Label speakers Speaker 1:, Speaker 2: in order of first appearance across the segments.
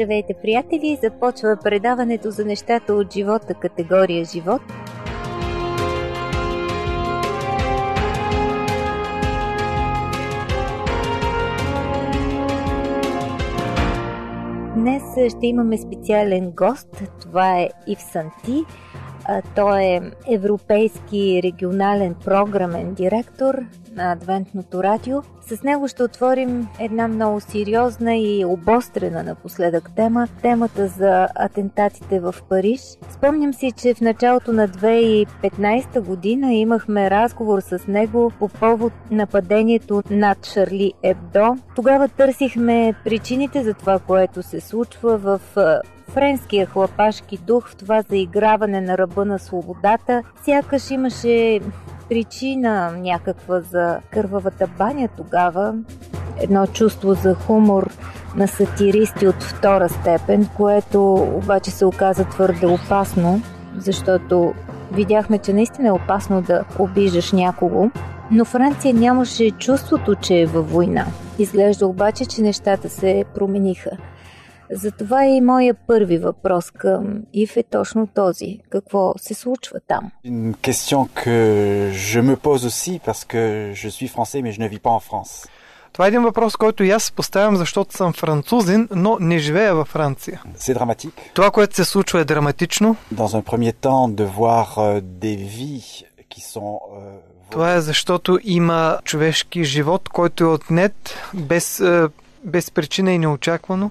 Speaker 1: Здравейте, приятели! Започва предаването за нещата от живота, категория живот. Днес ще имаме специален гост. Това е Ив Санти. Той е европейски регионален програмен директор на Адвентното радио. С него ще отворим една много сериозна и обострена напоследък тема темата за атентатите в Париж. Спомням си, че в началото на 2015 година имахме разговор с него по повод нападението над Шарли Ебдо. Тогава търсихме причините за това, което се случва в френския хлапашки дух в това заиграване на ръба на свободата. Сякаш имаше причина някаква за кървавата баня тогава. Едно чувство за хумор на сатиристи от втора степен, което обаче се оказа твърде опасно, защото видяхме, че наистина е опасно да обиждаш някого. Но Франция нямаше чувството, че е във война. Изглежда обаче, че нещата се промениха. Затова и моя първи въпрос към Ив е точно този. Какво се случва там?
Speaker 2: Une question que je me pose aussi parce que je suis français mais je ne vis pas en France.
Speaker 3: Това е един въпрос, който и аз поставям, защото съм французин, но не живея във Франция.
Speaker 2: C'est dramatique.
Speaker 3: Това, което се случва е драматично.
Speaker 2: Dans un premier temps de voir euh, des vies qui sont euh,
Speaker 3: Това е защото има човешки живот, който е отнет без, е, без причина и неочаквано.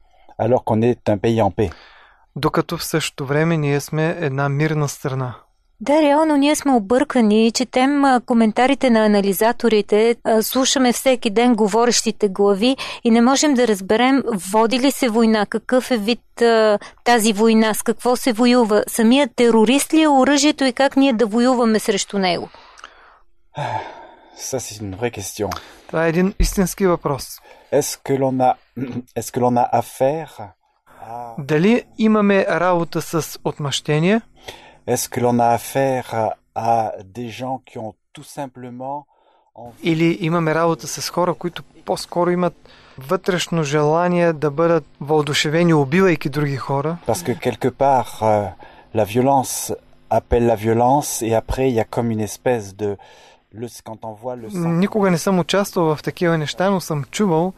Speaker 2: alors qu'on est un pays en paix.
Speaker 3: докато в същото време ние сме една мирна страна.
Speaker 1: Да, реално ние сме объркани, четем коментарите на анализаторите, слушаме всеки ден говорещите глави и не можем да разберем води ли се война, какъв е вид а, тази война, с какво се воюва, самият терорист ли е оръжието и как ние да воюваме срещу него.
Speaker 2: Ça c'est une vraie question.
Speaker 3: Това е един истински въпрос.
Speaker 2: Est-ce que l'on a, est-ce que l'on a affaire à,
Speaker 3: Дали имаме работа с отмъщение
Speaker 2: est-ce que l'on a affaire à, des gens qui ont tout simplement
Speaker 3: или имаме работа с хора, които по-скоро имат вътрешно желание да бъдат въодушевени, убивайки други хора?
Speaker 2: Parce que quelque part, euh, la violence appelle la violence et après il y a comme une espèce de
Speaker 3: Никога не съм участвал в такива неща, но съм чувал,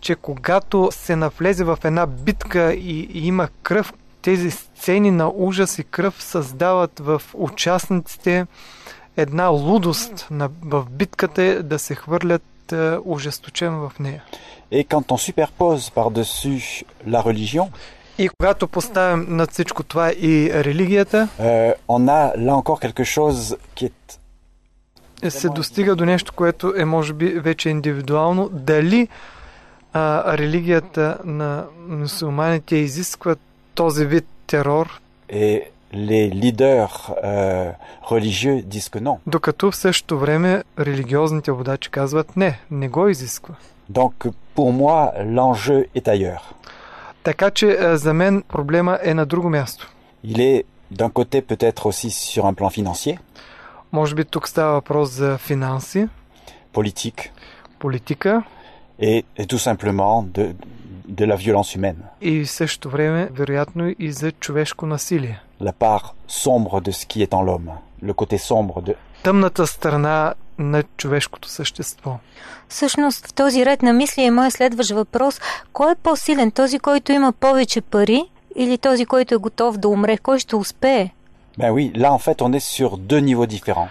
Speaker 3: че когато се навлезе в една битка и, и има кръв, тези сцени на ужас и кръв създават в участниците една лудост на, в битката да се хвърлят е, ожесточено в нея.
Speaker 2: Et quand on superpose par-dessus la religion,
Speaker 3: И когато поставим над всичко това и религията,
Speaker 2: euh, on a là encore quelque chose qui est
Speaker 3: се достига до нещо, което е може би вече индивидуално. Дали а, религията на мусулманите изисква този вид терор,
Speaker 2: et les leaders euh, religieux disent que non.
Speaker 3: докато в същото време религиозните водачи казват не, не го изисква.
Speaker 2: Donc pour moi, l'enjeu est ailleurs.
Speaker 3: Така че а, за мен проблема е на друго място.
Speaker 2: Il est d'un côté peut-être aussi sur un plan financier,
Speaker 3: Може би тук става въпрос за финанси,
Speaker 2: politique
Speaker 3: политика
Speaker 2: et, et tout simplement de, de la violence humaine.
Speaker 3: и в същото време вероятно и за човешко насилие.
Speaker 2: La part sombre de ce qui est en l'homme, le côté sombre de...
Speaker 3: Тъмната страна на човешкото същество.
Speaker 1: Всъщност в този ред на мисли е моят следващ въпрос. Кой е по-силен? Този, който има повече пари или този, който е готов да умре? Кой ще успее?
Speaker 2: Ben oui, là en fait on est sur deux niveaux différents.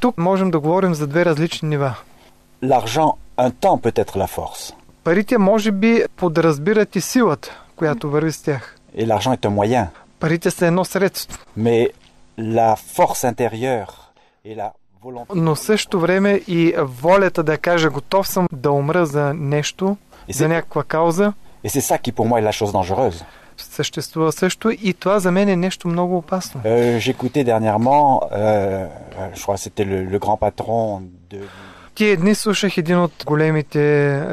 Speaker 3: Тук можем да говорим за две различни нива.
Speaker 2: L'argent, un temps peut être la force,
Speaker 3: Парите може би подразбират и силата, която върви с тях.
Speaker 2: et l'argent est un moyen,
Speaker 3: Парите са едно средство,
Speaker 2: mais la force intérieure et la volonté
Speaker 3: но в същото време и волята да кажа готов съм да умра за нещо,
Speaker 2: Et
Speaker 3: за някаква кауза,
Speaker 2: et c'est ça qui pour moi est la chose dangereuse.
Speaker 3: Съществува също и това за мен е нещо много опасно.
Speaker 2: Euh, J'écoutais dernièrement, euh, je crois c'était le, grand patron de...
Speaker 3: Тие дни слушах един от големите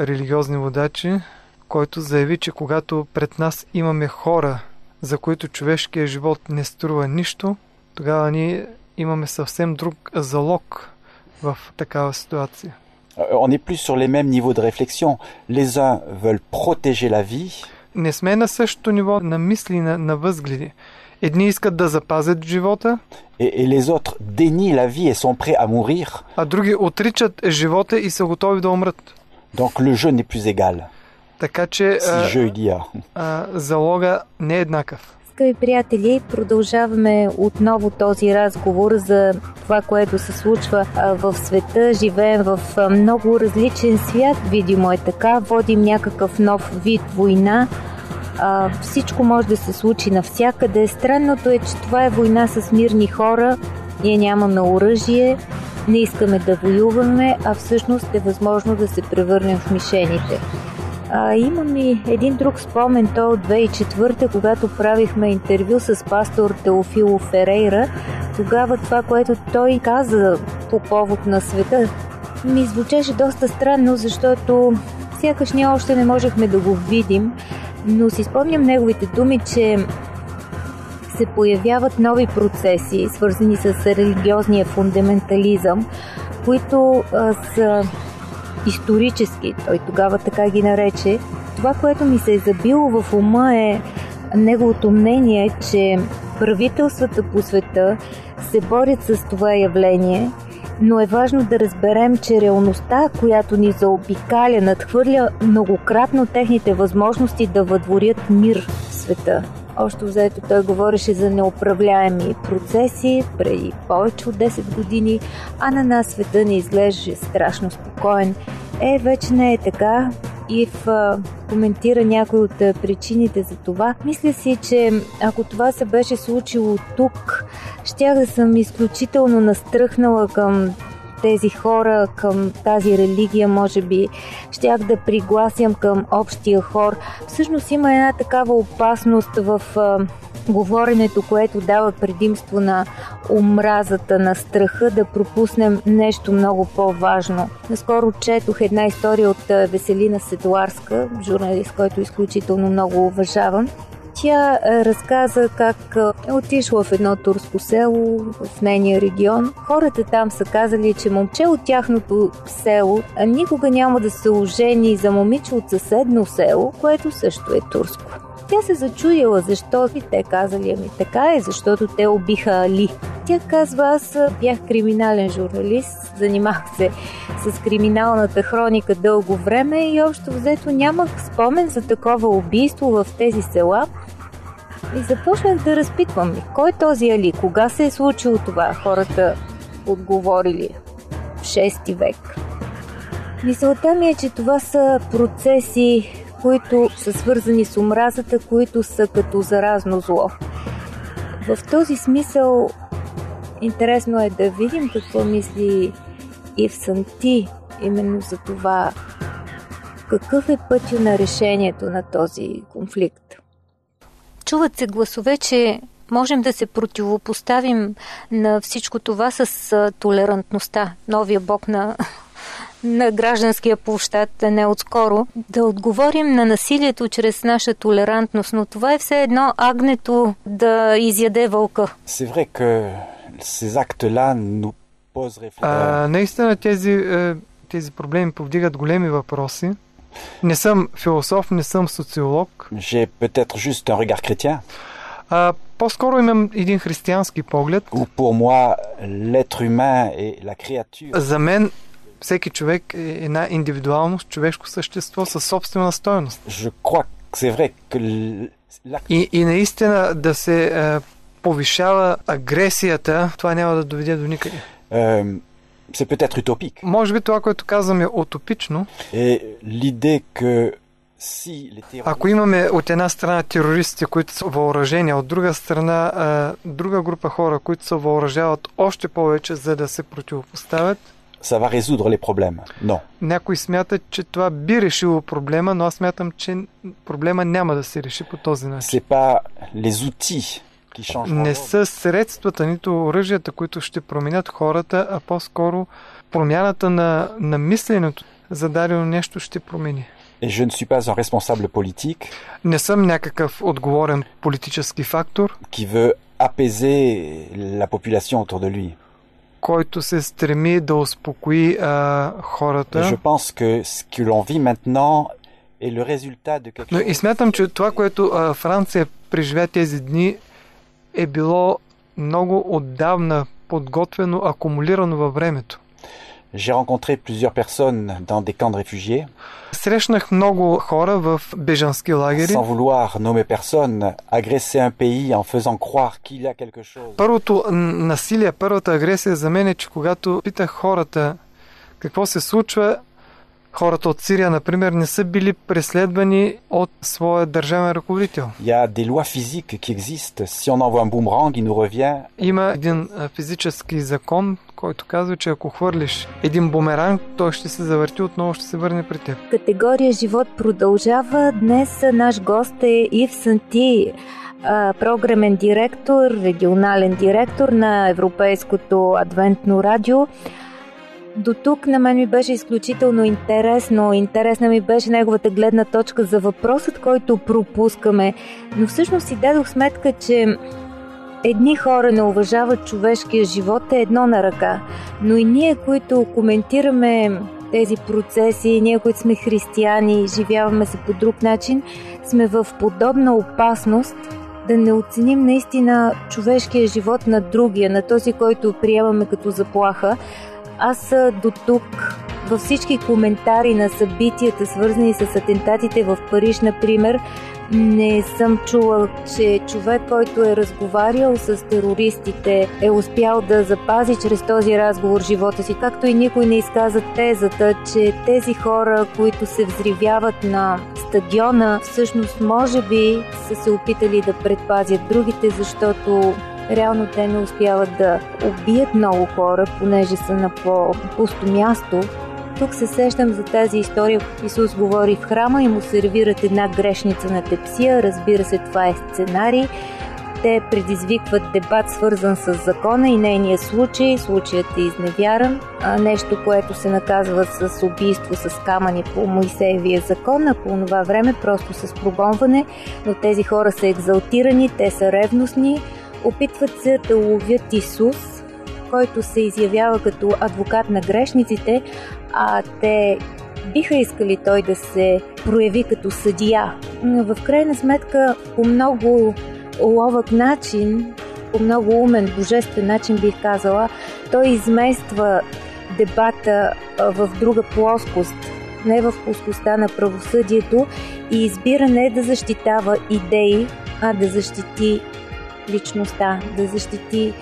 Speaker 3: религиозни водачи, който заяви, че когато пред нас имаме хора, за които човешкият живот не струва нищо, тогава ние имаме съвсем друг залог в такава ситуация.
Speaker 2: On est plus sur les mêmes niveaux de réflexion. Les uns veulent protéger la vie,
Speaker 3: Не сме на същото ниво на мисли, на, на възгледи. Едни искат да запазят живота,
Speaker 2: et, et les autres dénient la vie et sont prêts à mourir.
Speaker 3: а други отричат живота и са готови да умрат.
Speaker 2: Donc le jeu n'est plus égal,
Speaker 3: Така че
Speaker 2: si
Speaker 3: а, а, залога не е еднакъв.
Speaker 1: Скъпи приятели, продължаваме отново този разговор за това, което се случва в света. Живеем в много различен свят, видимо е така. Водим някакъв нов вид война. Всичко може да се случи навсякъде. Странното е, че това е война с мирни хора. Ние нямаме оръжие, не искаме да воюваме, а всъщност е възможно да се превърнем в мишените. А, имам и един друг спомен, то от 2004, когато правихме интервю с пастор Теофило Ферейра. Тогава това, което той каза по повод на света, ми звучеше доста странно, защото сякаш ние още не можехме да го видим, но си спомням неговите думи, че се появяват нови процеси, свързани с религиозния фундаментализъм, които а, са исторически, той тогава така ги нарече. Това, което ми се е забило в ума е неговото мнение, че правителствата по света се борят с това явление, но е важно да разберем, че реалността, която ни заобикаля, надхвърля многократно техните възможности да въдворят мир в света. Още взето той говореше за неуправляеми процеси преди повече от 10 години, а на нас света не изглеждаше страшно спокоен. Е, вече не е така. Ив а, коментира някои от причините за това. Мисля си, че ако това се беше случило тук, щях да съм изключително настръхнала към тези хора, към тази религия, може би щях да пригласям към общия хор. Всъщност има една такава опасност в говоренето, което дава предимство на омразата, на страха да пропуснем нещо много по-важно. Наскоро четох една история от Веселина Седуарска, журналист, който изключително много уважавам. Тя е, разказа как е отишла в едно турско село в нейния регион. Хората там са казали, че момче от тяхното село никога няма да се ожени за момиче от съседно село, което също е турско. Тя се зачудила защо и те казали, ами така е, защото те убиха Али. Тя казва, аз бях криминален журналист, занимах се с криминалната хроника дълго време и общо взето нямах спомен за такова убийство в тези села. И започнах да разпитвам, кой е този Али, кога се е случило това, хората отговорили в 6 век. Мисълта ми е, че това са процеси, които са свързани с омразата, които са като заразно зло. В този смисъл интересно е да видим какво мисли Ив Санти именно за това какъв е пътя на решението на този конфликт. Чуват се гласове, че можем да се противопоставим на всичко това с толерантността. Новия бог на на гражданския площад не отскоро, да отговорим на насилието чрез наша толерантност, но това е все едно агнето да изяде вълка.
Speaker 3: А, наистина тези, е, тези проблеми повдигат големи въпроси. Не съм философ, не съм социолог.
Speaker 2: J'ai peut-être juste un regard chrétien,
Speaker 3: А, по-скоро имам един християнски поглед.
Speaker 2: pour moi l'être humain et la créature
Speaker 3: За мен всеки човек е една индивидуалност, човешко същество със собствена стоеност.
Speaker 2: je crois que c'est vrai que
Speaker 3: И, и наистина да се е, повишава агресията, това няма да доведе до никъде.
Speaker 2: euh, c'est peut-être utopique.
Speaker 3: Може би това, което казвам е утопично.
Speaker 2: Et l'idée que
Speaker 3: Ако имаме от една страна терористи, които са въоръжени, а от друга страна а, друга група хора, които се въоръжават още повече, за да се противопоставят,
Speaker 2: ça va résoudre les problèmes. Non.
Speaker 3: Някой смята, че това би решило проблема, но аз смятам, че проблема няма да се реши по този начин.
Speaker 2: C'est pas les outils.
Speaker 3: Не са средствата, нито оръжията, които ще променят хората, а по-скоро промяната на, на мисленето за дадено нещо ще промени.
Speaker 2: Je ne suis pas un responsable politique
Speaker 3: Не съм някакъв отговорен политически фактор,
Speaker 2: qui veut apaiser la population autour de lui.
Speaker 3: който се стреми да успокои а, хората.
Speaker 2: je pense que ce que l'on vit maintenant est le résultat de quelque
Speaker 3: Но и смятам, че това, което а, Франция преживя тези дни, е било много отдавна подготвено, акумулирано във времето.
Speaker 2: J'ai rencontré plusieurs personnes dans des camps de réfugiés.
Speaker 3: Срещнах много хора в бежански лагери.
Speaker 2: Sans vouloir nommer personne, agresser un pays en faisant croire qu'il y a quelque chose.
Speaker 3: Първото насилие, първата агресия за мен е, че когато питах хората какво се случва, хората от Сирия, например, не са били преследвани от своя държавен ръководител. Има един физически закон, който казва, че ако хвърлиш един бумеранг, той ще се завърти, отново ще се върне при теб.
Speaker 1: Категория Живот продължава. Днес наш гост е Ив Санти, програмен директор, регионален директор на Европейското адвентно радио. До тук на мен ми беше изключително интересно. Интересна ми беше неговата гледна точка за въпросът, който пропускаме. Но всъщност си дадох сметка, че едни хора не уважават човешкия живот е едно на ръка. Но и ние, които коментираме тези процеси, ние, които сме християни, живяваме се по друг начин, сме в подобна опасност да не оценим наистина човешкия живот на другия, на този, който приемаме като заплаха. Аз до тук във всички коментари на събитията, свързани с атентатите в Париж, например, не съм чула, че човек, който е разговарял с терористите, е успял да запази чрез този разговор живота си, както и никой не изказа тезата, че тези хора, които се взривяват на стадиона, всъщност може би са се опитали да предпазят другите, защото реално те не успяват да убият много хора, понеже са на по-пусто място. Тук се сещам за тази история. Исус говори в храма и му сервират една грешница на тепсия. Разбира се, това е сценарий. Те предизвикват дебат, свързан с закона и нейния случай. Случаят е изневяран. Нещо, което се наказва с убийство с камъни по Моисеевия закон, а по това време просто с прогонване. Но тези хора са екзалтирани, те са ревностни, опитват се да ловят Исус, който се изявява като адвокат на грешниците, а те биха искали той да се прояви като съдия. В крайна сметка, по много ловък начин, по много умен, божествен начин бих казала, той измества дебата в друга плоскост, не в плоскостта на правосъдието и избира не да защитава идеи, а да защити личността, да защити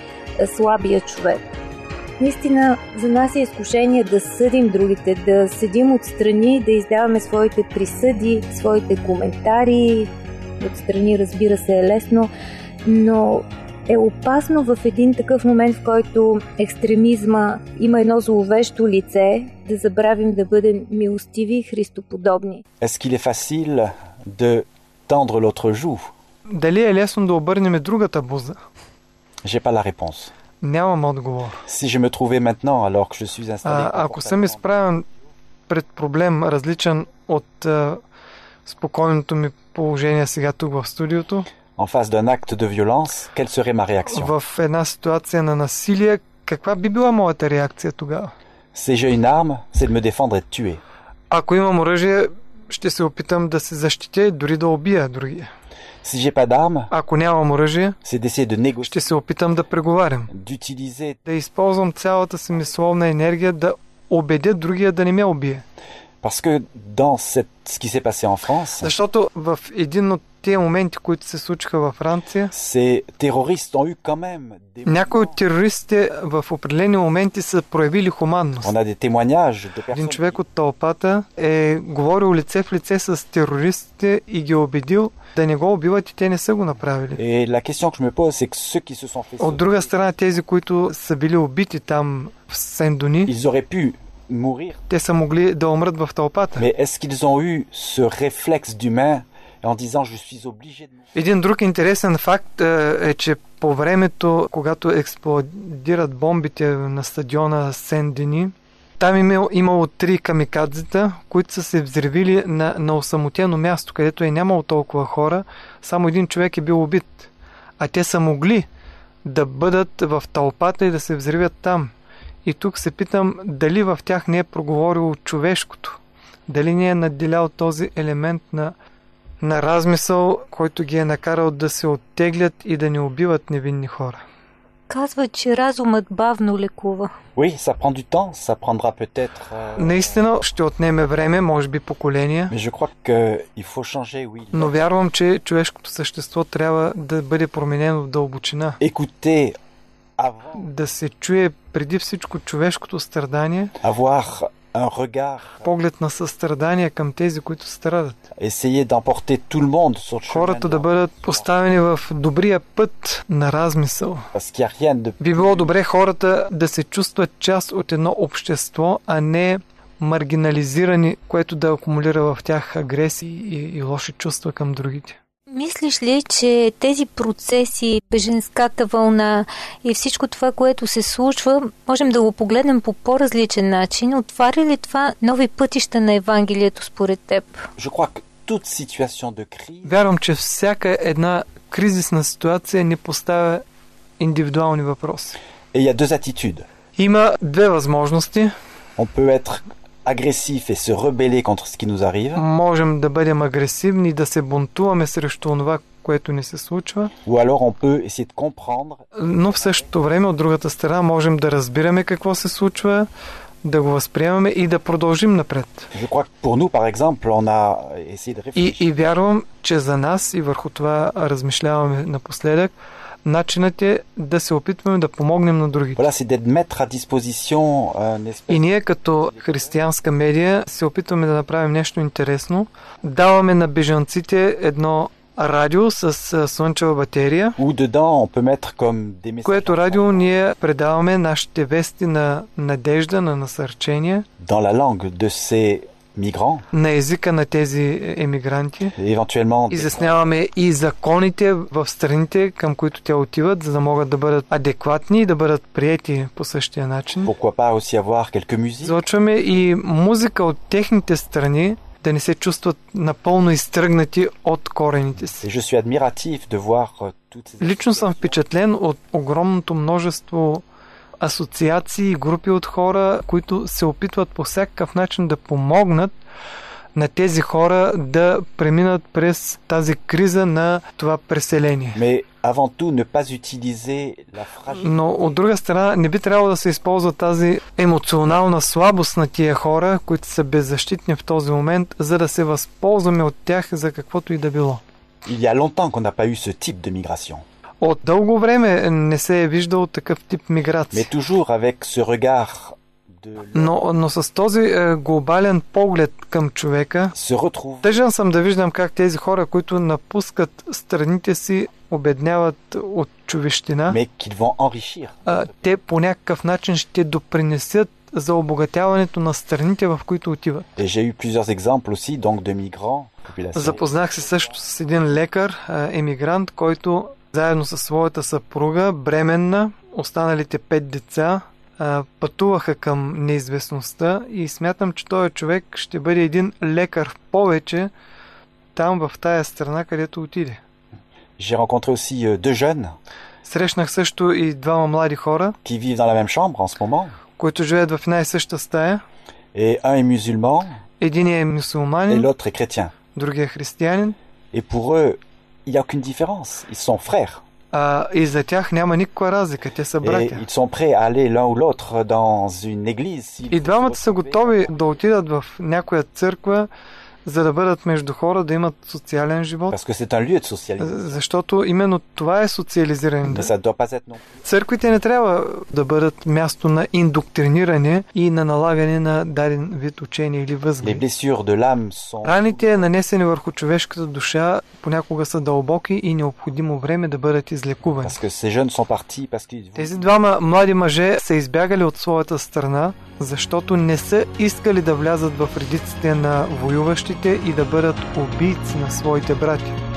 Speaker 1: слабия човек. Наистина, за нас е изкушение да съдим другите, да седим отстрани, да издаваме своите присъди, своите коментари. Отстрани, разбира се, е лесно, но е опасно в един такъв момент, в който екстремизма има едно зловещо лице, да забравим да бъдем милостиви и христоподобни.
Speaker 2: Est-ce qu'il est facile de tendre l'autre joue
Speaker 3: Дали е лесно да обърнем другата буза?
Speaker 2: J'ai pas la réponse.
Speaker 3: Нямам отговор.
Speaker 2: Si je me trouvais maintenant, alors que je suis installé.
Speaker 3: А, ако съм изправен пред проблем, различен от а, спокойното ми положение сега тук в студиото,
Speaker 2: en face d'un acte de violence, quelle serait ma réaction
Speaker 3: в една ситуация на насилие, каква би била моята реакция тогава?
Speaker 2: Si j'ai une arme, c'est de me défendre et de tuer.
Speaker 3: Ако имам оръжие, ще се опитам да се защитя и дори да убия другия. Ако нямам оръжие, ще се опитам да преговарям. Да използвам цялата си мисловна енергия да убедя другия да не ме убие.
Speaker 2: Parce que dans cette- ce qui s'est passé en France,
Speaker 3: Защото в един от тези моменти, които се случиха във Франция, някои от терористите в определени моменти са проявили хуманност. Един човек от тълпата е говорил лице в лице с терористите и ги е убедил да не го убиват и те не са го направили. От друга страна, тези, които са били убити там в Сен-Дони, те са могли да умрат в тълпата.
Speaker 2: mais est-ce qu'ils ont eu ce réflexe d'humain
Speaker 3: Един друг интересен факт е, е, че по времето, когато експлодират бомбите на стадиона Сен-Дени, там имало, имало три камикадзета, които са се взривили на, на осамотено място, където е нямало толкова хора, само един човек е бил убит. А те са могли да бъдат в тълпата и да се взривят там. И тук се питам дали в тях не е проговорило човешкото. Дали не е надделял този елемент на, на размисъл, който ги е накарал да се оттеглят и да не убиват невинни хора.
Speaker 1: Казва, че разумът бавно лекува.
Speaker 2: Oui, ça prend du temps, ça prendra peut-être... euh,
Speaker 3: Наистина ще отнеме време, може би поколения,
Speaker 2: Mais je crois qu'il faut changer, oui.
Speaker 3: но вярвам, че човешкото същество трябва да бъде променено в дълбочина.
Speaker 2: Écouter avant,
Speaker 3: Да се чуе преди всичко човешкото страдание,
Speaker 2: avoir
Speaker 3: поглед на състрадание към тези, които страдат. Хората да бъдат поставени в добрия път на размисъл. Би било добре хората да се чувстват част от едно общество, а не маргинализирани, което да акумулира в тях агресии и, и лоши чувства към другите.
Speaker 1: Мислиш ли, че тези процеси, беженската вълна и всичко това, което се случва, можем да го погледнем по по-различен начин? Отваря ли това нови пътища на Евангелието според теб?
Speaker 3: Вярвам, че всяка една кризисна ситуация ни поставя индивидуални въпроси. Има две възможности.
Speaker 2: On peut être agressif et se rebeller contre ce qui nous arrive,
Speaker 3: Можем да бъдем агресивни и да се бунтуваме срещу това, което ни се случва,
Speaker 2: ou alors on peut essayer de comprendre
Speaker 3: но в същото време от другата страна можем да разбираме какво се случва, да го възприемаме и да продължим напред.
Speaker 2: Je crois que pour nous, par exemple, on a essayé de
Speaker 3: И,
Speaker 2: réfléchir.
Speaker 3: и вярвам, че за нас и върху това размишляваме напоследък, начинът е да се опитваме да помогнем на другите.
Speaker 2: Espèce
Speaker 3: И ние като християнска медия се опитваме да направим нещо интересно. Даваме на бежанците едно радио с слънчева батерия, което радио ние предаваме нашите вести на надежда, на насърчение,
Speaker 2: dans la langue de ces migrants,
Speaker 3: на езика на тези емигранти. Изясняваме и законите в страните, към които те отиват, за да могат да бъдат адекватни и да бъдат приети по същия начин.
Speaker 2: pourquoi pas aussi avoir quelques musiques.
Speaker 3: Излъчваме и музика от техните страни, да не се чувстват напълно изтръгнати от корените си.
Speaker 2: euh,
Speaker 3: Лично съм впечатлен от огромното множество асоциации и групи от хора, които се опитват по всякакъв начин да помогнат на тези хора да преминат през тази криза на това преселение.
Speaker 2: Mais avant tout, ne pas utiliser la fragilité
Speaker 3: Но от друга страна не би трябвало да се използва тази емоционална слабост на тия хора, които са беззащитни в този момент, за да се възползваме от тях за каквото и да било.
Speaker 2: Il y a longtemps qu'on n'a pas eu ce type de migration,
Speaker 3: От дълго време не се е виждал такъв тип миграция. Но, но с този е, глобален поглед към човека, тъжен съм да виждам как тези хора, които напускат страните си, обедняват от човещина, те по някакъв начин ще допринесят за обогатяването на страните, в които отиват. Запознах се също с един лекар, емигрант, който заедно със своята съпруга, бременна, останалите пет деца, пътуваха към неизвестността и смятам, че този човек ще бъде един лекар в повече там в тая страна, където отиде.
Speaker 2: J'ai rencontré aussi euh, deux jeunes
Speaker 3: Срещнах също и двама млади хора,
Speaker 2: qui vivent dans la même chambre en ce moment,
Speaker 3: които живеят в една и съща стая.
Speaker 2: et un est musulman
Speaker 3: Един е
Speaker 2: et
Speaker 3: мусулманин,
Speaker 2: l'autre est chrétien.
Speaker 3: другия е християнин.
Speaker 2: Et pour eux, il n'y a aucune différence. Ils sont frères.
Speaker 3: А, и за тях няма никаква разлика, те са братя.
Speaker 2: ils sont prêts à aller l'un ou l'autre dans une église. s'il
Speaker 3: И двамата са готови да отидат в някоя църква, за да бъдат между хора, да имат социален живот. Защото именно това е социализиране. Църквите не трябва да бъдат място на индоктриниране и на налагане на даден вид учение или
Speaker 2: sont
Speaker 3: Раните, нанесени върху човешката душа, понякога са дълбоки и необходимо време да бъдат излекувани. Тези двама млади мъже са избягали от своята страна, защото не са искали да влязат в редиците на воюващите и да бъдат убийци на своите брати.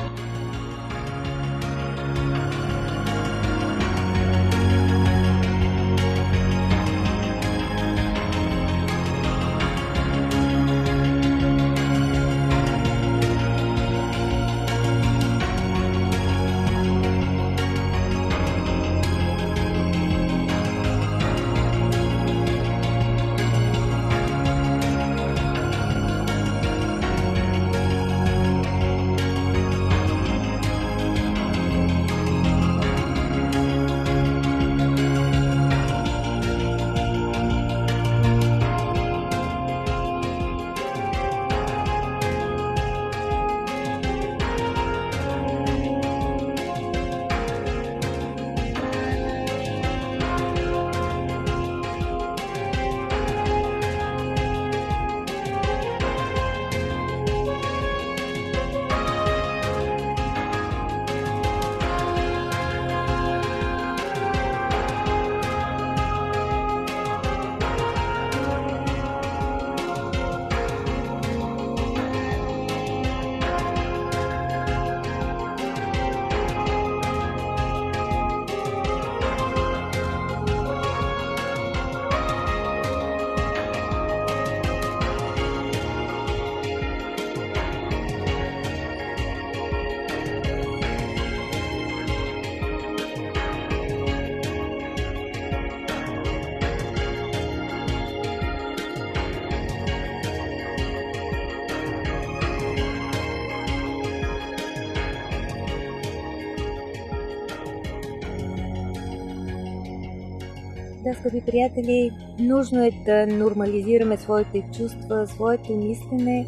Speaker 1: Да, скъпи приятели, нужно е да нормализираме своите чувства, своето мислене.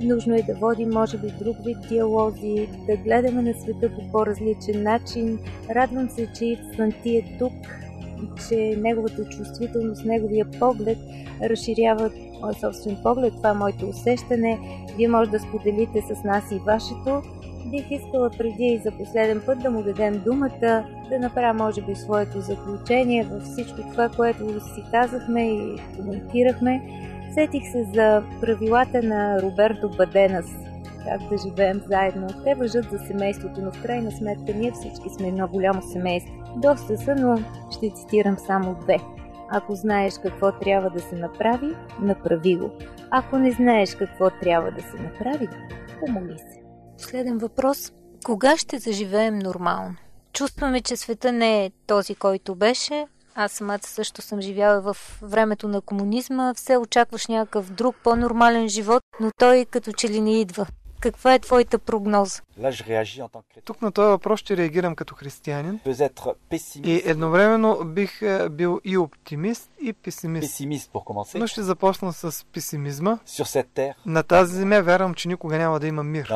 Speaker 1: Нужно е да водим, може би, друг вид диалози, да гледаме на света по по-различен начин. Радвам се, че Ивсан ти е тук, че неговата чувствителност, неговия поглед разширява моят собствен поглед. Това е моето усещане. Вие може да споделите с нас и вашето. Бих искала преди и за последен път да му дадем думата, да направя може би своето заключение във всичко това, което си казахме и коментирахме. Сетих се за правилата на Роберто Баденас, как да живеем заедно. Те въжат за семейството, но в крайна сметка ние всички сме едно голямо семейство. Доста са, но ще цитирам само две. Ако знаеш какво трябва да се направи, направи го. Ако не знаеш какво трябва да се направи, помоли се. Последен въпрос. Кога ще заживеем нормално? Чувстваме, че света не е този, който беше. Аз самата също съм живяла в времето на комунизма. Все очакваш някакъв друг, по-нормален живот, но той като че ли не идва. Каква е твоята прогноза?
Speaker 3: Тук на този въпрос ще реагирам като християнин. И едновременно бих е, бил и оптимист, и песимист. Но ще започна с песимизма. На тази земя вярвам, че никога няма да има мир.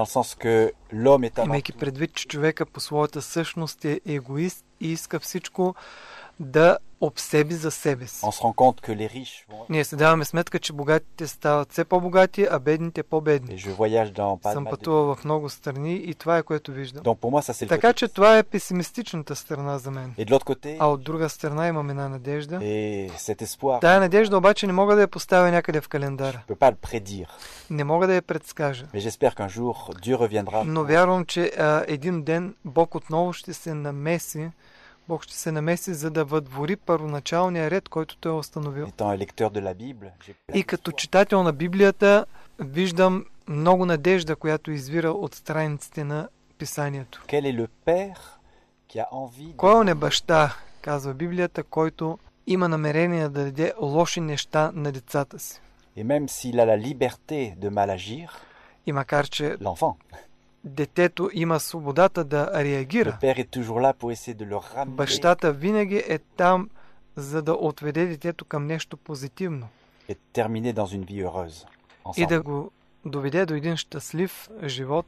Speaker 3: Имайки предвид, че човека по своята същност е егоист и иска всичко да обсеби за себе си. Ние се даваме сметка, че богатите стават все по-богати, а бедните по-бедни. Съм пътувал в много страни и това е което виждам. Така че това е песимистичната страна за мен. А от друга страна имам една надежда. Тая надежда обаче не мога да я поставя някъде в календара. Не мога да я предскажа. Но вярвам, че а, един ден Бог отново ще се намеси, Бог ще се намеси, за да въдвори първоначалния ред, който той е установил. И като читател на Библията виждам много надежда, която извира от страниците на писанието.
Speaker 2: Quel est le père qui a envie de...
Speaker 3: Кой е баща, казва Библията, който има намерение да даде лоши неща на децата си. И макар, че детето има свободата да реагира, бащата винаги е там, за да отведе детето към нещо позитивно и да го доведе до един щастлив живот.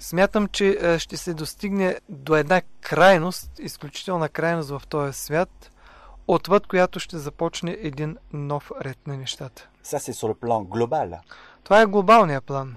Speaker 3: Смятам, че е, ще се достигне до една крайност, изключителна крайност в този свят, отвъд която ще започне един нов ред на нещата. Това е глобалният план.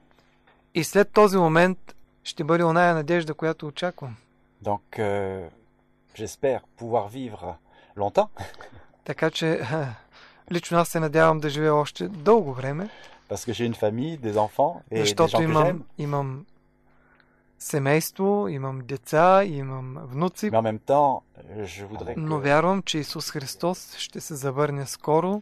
Speaker 3: И след този момент ще бъде оная надежда, която очаквам.
Speaker 2: Donc euh, j'espère pouvoir vivre longtemps
Speaker 3: Така че лично аз се надявам да живея още дълго време,
Speaker 2: parce que j'ai une famille, des enfants et des gens
Speaker 3: защото
Speaker 2: que j'aime.
Speaker 3: имам, имам семейство, имам деца, имам внуци,
Speaker 2: Mais en même temps, je voudrais
Speaker 3: но вярвам, че Исус Христос ще се завърне скоро,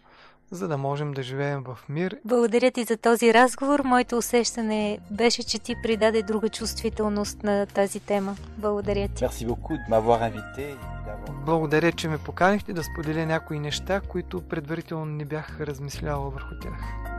Speaker 3: за да можем да живеем в мир.
Speaker 1: Благодаря ти за този разговор. Моето усещане беше, че ти придаде друга чувствителност на тази тема. Благодаря ти.
Speaker 3: Благодаря, че ме поканихте да споделя някои неща, които предварително не бях размислявал върху тях.